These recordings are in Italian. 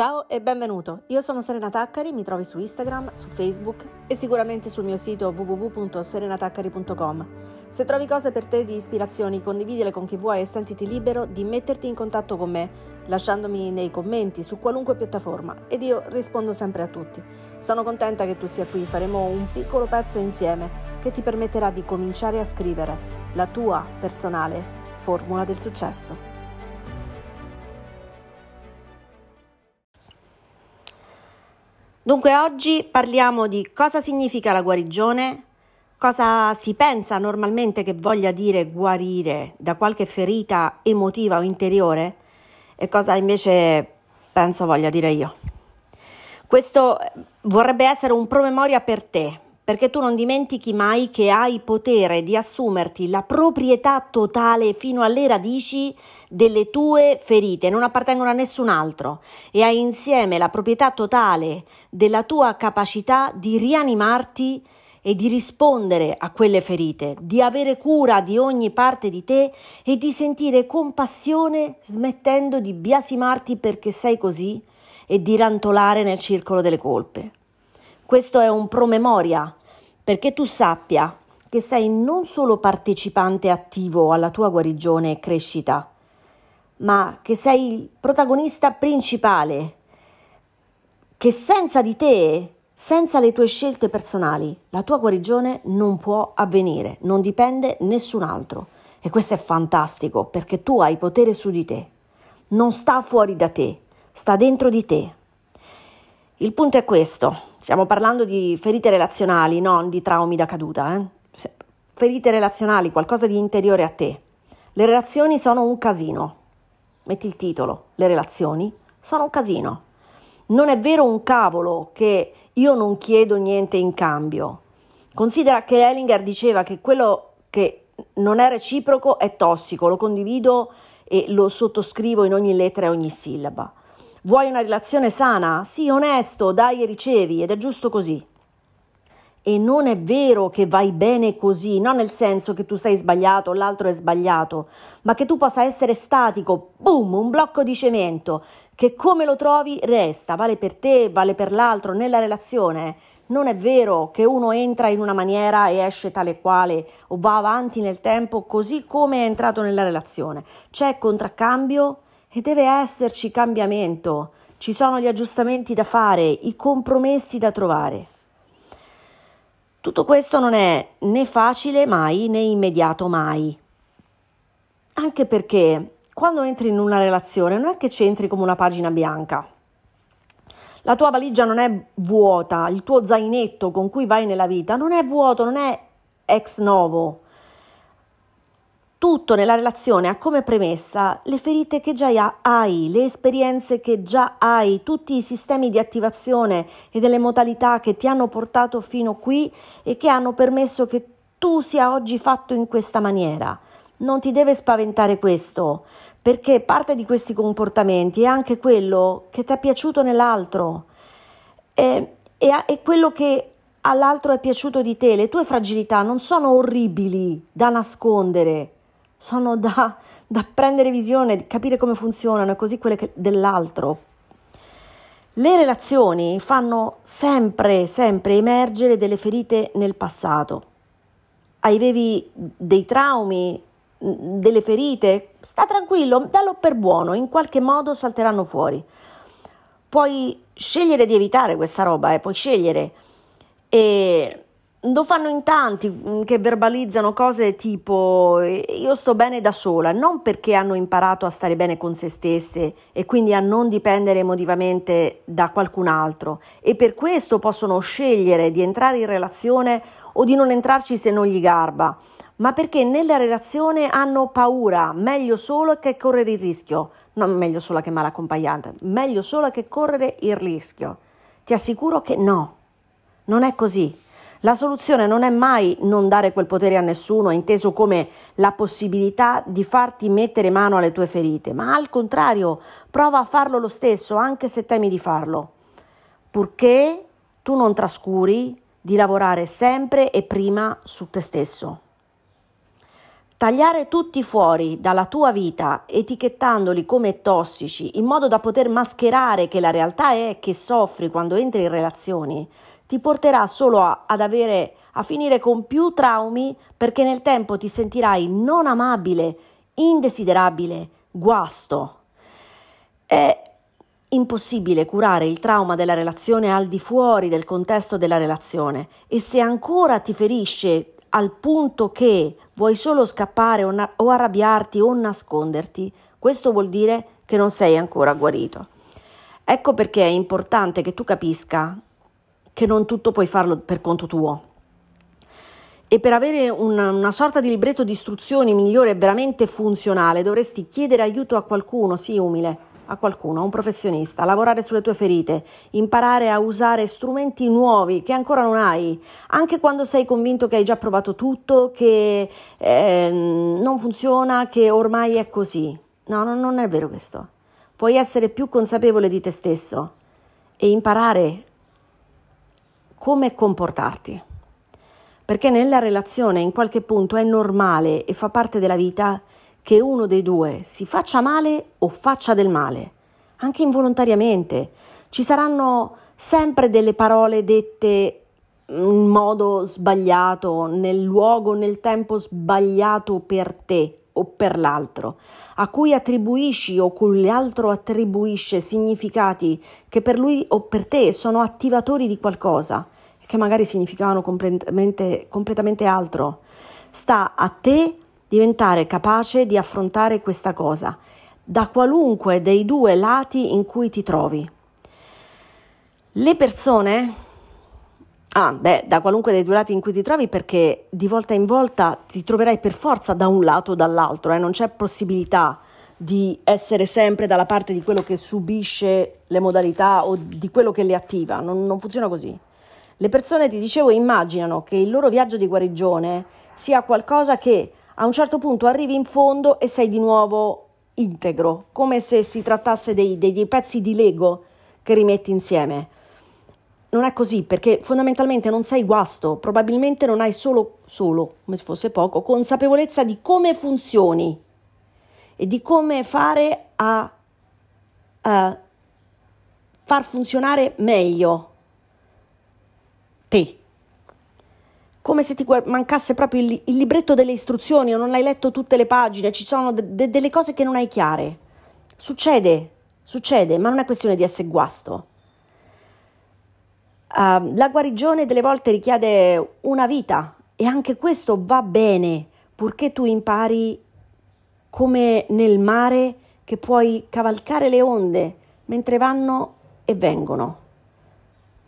Ciao e benvenuto, io sono Serena Taccari, mi trovi su Instagram, su Facebook e sicuramente sul mio sito www.serenataccari.com. Se trovi cose per te di ispirazioni, condividile con chi vuoi e sentiti libero di metterti in contatto con me, lasciandomi nei commenti su qualunque piattaforma ed io rispondo sempre a tutti. Sono contenta che tu sia qui, faremo un piccolo pezzo insieme che ti permetterà di cominciare a scrivere la tua personale formula del successo. Dunque oggi parliamo di cosa significa la guarigione, cosa si pensa normalmente che voglia dire guarire da qualche ferita emotiva o interiore e cosa invece penso voglia dire io. Questo vorrebbe essere un promemoria per te, perché tu non dimentichi mai che hai potere di assumerti la proprietà totale fino alle radici delle tue ferite, non appartengono a nessun altro e hai insieme la proprietà totale della tua capacità di rianimarti e di rispondere a quelle ferite, di avere cura di ogni parte di te e di sentire compassione smettendo di biasimarti perché sei così e di rantolare nel circolo delle colpe. Questo è un promemoria perché tu sappia che sei non solo partecipante attivo alla tua guarigione e crescita, ma che sei il protagonista principale, che senza di te, senza le tue scelte personali, la tua guarigione non può avvenire, non dipende nessun altro. E questo è fantastico perché tu hai potere su di te, non sta fuori da te, sta dentro di te. Il punto è questo, Stiamo parlando di ferite relazionali, non di traumi da caduta. Eh? Ferite relazionali, qualcosa di interiore a te. Le relazioni sono un casino. Metti il titolo, le relazioni sono un casino. Non è vero un cavolo che io non chiedo niente in cambio. Considera che Ellinger diceva che quello che non è reciproco è tossico, lo condivido e lo sottoscrivo in ogni lettera e ogni sillaba. Vuoi una relazione sana? Sì, onesto, dai e ricevi ed è giusto così. E non è vero che vai bene così, non nel senso che tu sei sbagliato, l'altro è sbagliato, ma che tu possa essere statico, boom, un blocco di cemento, che come lo trovi resta, vale per te, vale per l'altro, nella relazione. Non è vero che uno entra in una maniera e esce tale quale o va avanti nel tempo così come è entrato nella relazione. C'è contraccambio e deve esserci cambiamento, ci sono gli aggiustamenti da fare, i compromessi da trovare. Tutto questo non è né facile mai né immediato mai. Anche perché quando entri in una relazione non è che ci entri come una pagina bianca. La tua valigia non è vuota, il tuo zainetto con cui vai nella vita non è vuoto, non è ex novo tutto nella relazione ha come premessa le ferite che già hai, le esperienze che già hai, tutti i sistemi di attivazione e delle modalità che ti hanno portato fino qui e che hanno permesso che tu sia oggi fatto in questa maniera. Non ti deve spaventare questo, perché parte di questi comportamenti è anche quello che ti è piaciuto nell'altro e, e, e quello che all'altro è piaciuto di te. Le tue fragilità non sono orribili da nascondere sono da, da prendere visione, capire come funzionano e così quelle che, dell'altro. Le relazioni fanno sempre, sempre emergere delle ferite nel passato. Avevi dei traumi, delle ferite, sta tranquillo, dallo per buono, in qualche modo salteranno fuori. Puoi scegliere di evitare questa roba, eh, puoi scegliere. E lo fanno in tanti mm, che verbalizzano cose tipo io sto bene da sola, non perché hanno imparato a stare bene con se stesse e quindi a non dipendere emotivamente da qualcun altro e per questo possono scegliere di entrare in relazione o di non entrarci se non gli garba, ma perché nella relazione hanno paura, meglio solo che correre il rischio, non meglio solo che malaccompagnata, meglio solo che correre il rischio. Ti assicuro che no, non è così. La soluzione non è mai non dare quel potere a nessuno, inteso come la possibilità di farti mettere mano alle tue ferite, ma al contrario, prova a farlo lo stesso, anche se temi di farlo, purché tu non trascuri di lavorare sempre e prima su te stesso. Tagliare tutti fuori dalla tua vita, etichettandoli come tossici, in modo da poter mascherare che la realtà è che soffri quando entri in relazioni, ti porterà solo a, ad avere, a finire con più traumi perché nel tempo ti sentirai non amabile, indesiderabile, guasto. È impossibile curare il trauma della relazione al di fuori del contesto della relazione e se ancora ti ferisce al punto che vuoi solo scappare o, na- o arrabbiarti o nasconderti, questo vuol dire che non sei ancora guarito. Ecco perché è importante che tu capisca che non tutto puoi farlo per conto tuo. E per avere una, una, sorta di libretto di istruzioni migliore e veramente funzionale dovresti chiedere aiuto a qualcuno, sì, umile, a qualcuno, a un professionista, lavorare sulle tue ferite, imparare a usare strumenti nuovi che ancora non hai, anche quando sei convinto che hai già provato tutto, che eh, non funziona, che ormai è così. No, no, non è vero questo. Puoi essere più consapevole di te stesso e imparare come comportarti. Perché nella relazione in qualche punto è normale e fa parte della vita che uno dei due si faccia male o faccia del male, anche involontariamente. Ci saranno sempre delle parole dette in modo sbagliato, nel luogo, nel tempo sbagliato per te o per l'altro, a cui attribuisci o cui l'altro attribuisce significati che per lui o per te sono attivatori di qualcosa, che magari significavano completamente, completamente altro. Sta a te diventare capace di affrontare questa cosa da qualunque dei due lati in cui ti trovi. Le persone, ah, beh, da qualunque dei due lati in cui ti trovi, perché di volta in volta ti troverai per forza da un lato o dall'altro, eh, non c'è possibilità di essere sempre dalla parte di quello che subisce le modalità o di quello che le attiva, non, non funziona così. Le persone, ti dicevo, immaginano che il loro viaggio di guarigione sia qualcosa che a un certo punto arrivi in fondo e sei di nuovo integro, come se si trattasse dei, dei, dei pezzi di Lego che rimetti insieme. Non è così perché fondamentalmente non sei guasto, probabilmente non hai solo, solo, come se fosse poco, consapevolezza di come funzioni e di come fare a, a far funzionare meglio te come se ti mancasse proprio il, il, libretto delle istruzioni o non hai letto tutte le pagine, ci sono de- de- delle cose che non hai chiare. Succede, succede, ma non è questione di essere guasto. Uh, la guarigione delle volte richiede una vita e anche questo va bene, purché tu impari come nel mare che puoi cavalcare le onde mentre vanno e vengono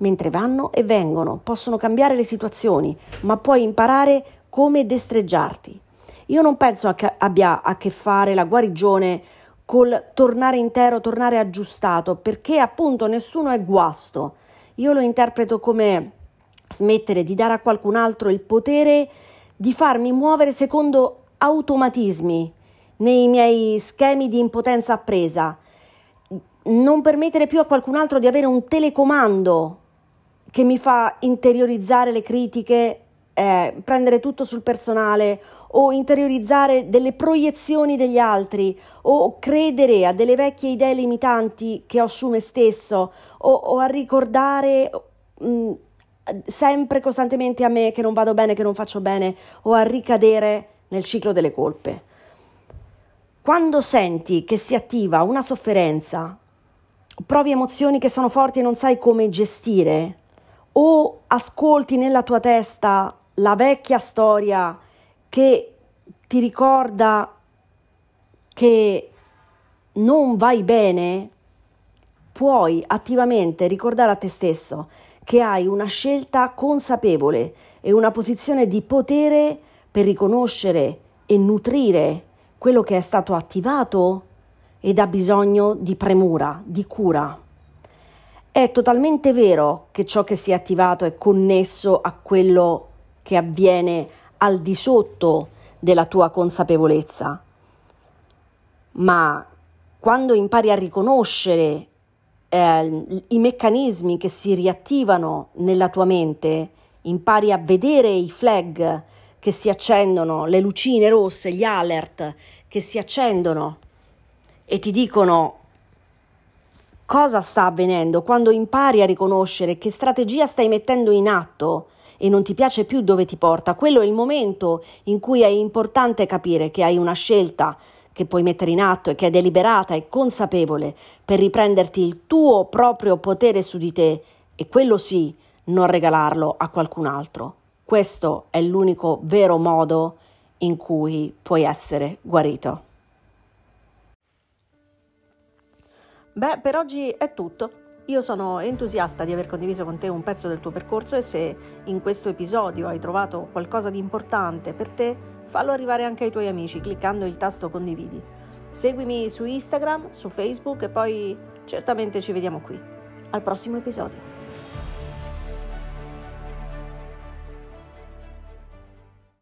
mentre vanno e vengono, possono cambiare le situazioni, ma puoi imparare come destreggiarti. Io non penso che abbia a che fare la guarigione col tornare intero, tornare aggiustato, perché appunto nessuno è guasto. Io lo interpreto come smettere di dare a qualcun altro il potere di farmi muovere secondo automatismi nei miei schemi di impotenza appresa, non permettere più a qualcun altro di avere un telecomando che mi fa interiorizzare le critiche, eh, prendere tutto sul personale o interiorizzare delle proiezioni degli altri o credere a delle vecchie idee limitanti che ho su me stesso o, o a ricordare mh, mm, sempre costantemente a me che non vado bene, che non faccio bene o a ricadere nel ciclo delle colpe. Quando senti che si attiva una sofferenza, provi emozioni che sono forti e non sai come gestire, o ascolti nella tua testa la vecchia storia che ti ricorda che non vai bene, puoi attivamente ricordare a te stesso che hai una scelta consapevole e una posizione di potere per riconoscere e nutrire quello che è stato attivato ed ha bisogno di premura, di cura. È totalmente vero che ciò che si è attivato è connesso a quello che avviene al di sotto della tua consapevolezza, ma quando impari a riconoscere eh, i meccanismi che si riattivano nella tua mente, impari a vedere i flag che si accendono, le lucine rosse, gli alert che si accendono e ti dicono cosa sta avvenendo, quando impari a riconoscere che strategia stai mettendo in atto e non ti piace più dove ti porta, quello è il momento in cui è importante capire che hai una scelta che puoi mettere in atto e che è deliberata e consapevole per riprenderti il tuo proprio potere su di te e quello sì, non regalarlo a qualcun altro. Questo è l'unico vero modo in cui puoi essere guarito. Beh, per oggi è tutto. Io sono entusiasta di aver condiviso con te un pezzo del tuo percorso e se in questo episodio hai trovato qualcosa di importante per te, fallo arrivare anche ai tuoi amici cliccando il tasto condividi. Seguimi su Instagram, su Facebook e poi certamente ci vediamo qui. Al prossimo episodio.